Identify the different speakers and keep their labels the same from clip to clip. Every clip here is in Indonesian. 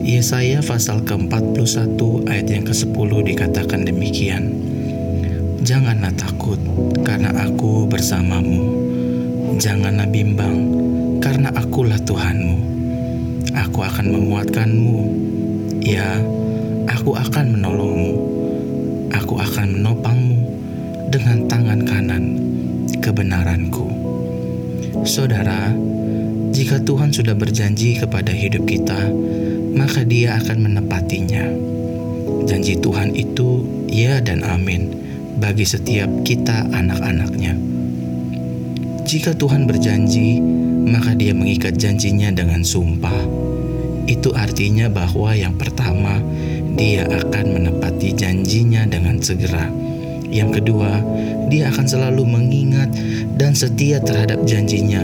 Speaker 1: Yesaya pasal ke-41 ayat yang ke-10 dikatakan demikian. Janganlah takut karena aku bersamamu. Janganlah bimbang karena akulah Tuhanmu. Aku akan menguatkanmu. Ya, aku akan menolongmu. Aku akan menopangmu dengan tangan kanan kebenaranku. Saudara, jika Tuhan sudah berjanji kepada hidup kita, maka Dia akan menepatinya. Janji Tuhan itu ya dan amin bagi setiap kita anak-anaknya. Jika Tuhan berjanji, maka Dia mengikat janjinya dengan sumpah. Itu artinya bahwa yang pertama, Dia akan menepati janjinya dengan segera. Yang kedua, dia akan selalu mengingat dan setia terhadap janjinya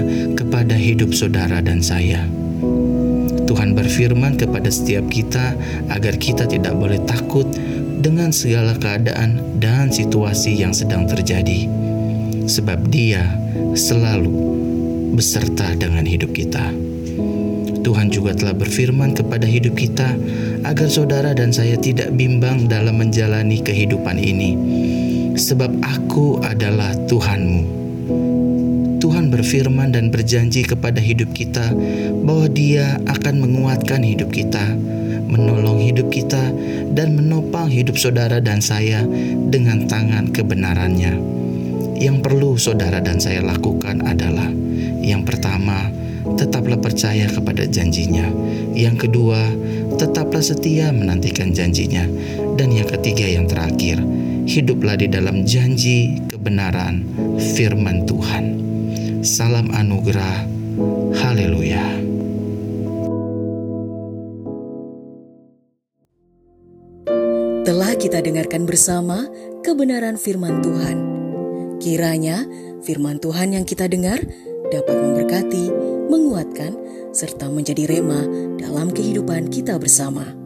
Speaker 1: kepada hidup saudara dan saya. Tuhan berfirman kepada setiap kita agar kita tidak boleh takut dengan segala keadaan dan situasi yang sedang terjadi, sebab Dia selalu beserta dengan hidup kita. Tuhan juga telah berfirman kepada hidup kita agar saudara dan saya tidak bimbang dalam menjalani kehidupan ini sebab aku adalah Tuhanmu. Tuhan berfirman dan berjanji kepada hidup kita bahwa Dia akan menguatkan hidup kita, menolong hidup kita, dan menopang hidup saudara dan saya dengan tangan kebenarannya. Yang perlu saudara dan saya lakukan adalah yang pertama, tetaplah percaya kepada janjinya. Yang kedua, tetaplah setia menantikan janjinya. Dan yang ketiga yang terakhir, hiduplah di dalam janji kebenaran firman Tuhan. Salam anugerah. Haleluya.
Speaker 2: Telah kita dengarkan bersama kebenaran firman Tuhan. Kiranya firman Tuhan yang kita dengar dapat memberkati, menguatkan, serta menjadi rema dalam kehidupan kita bersama.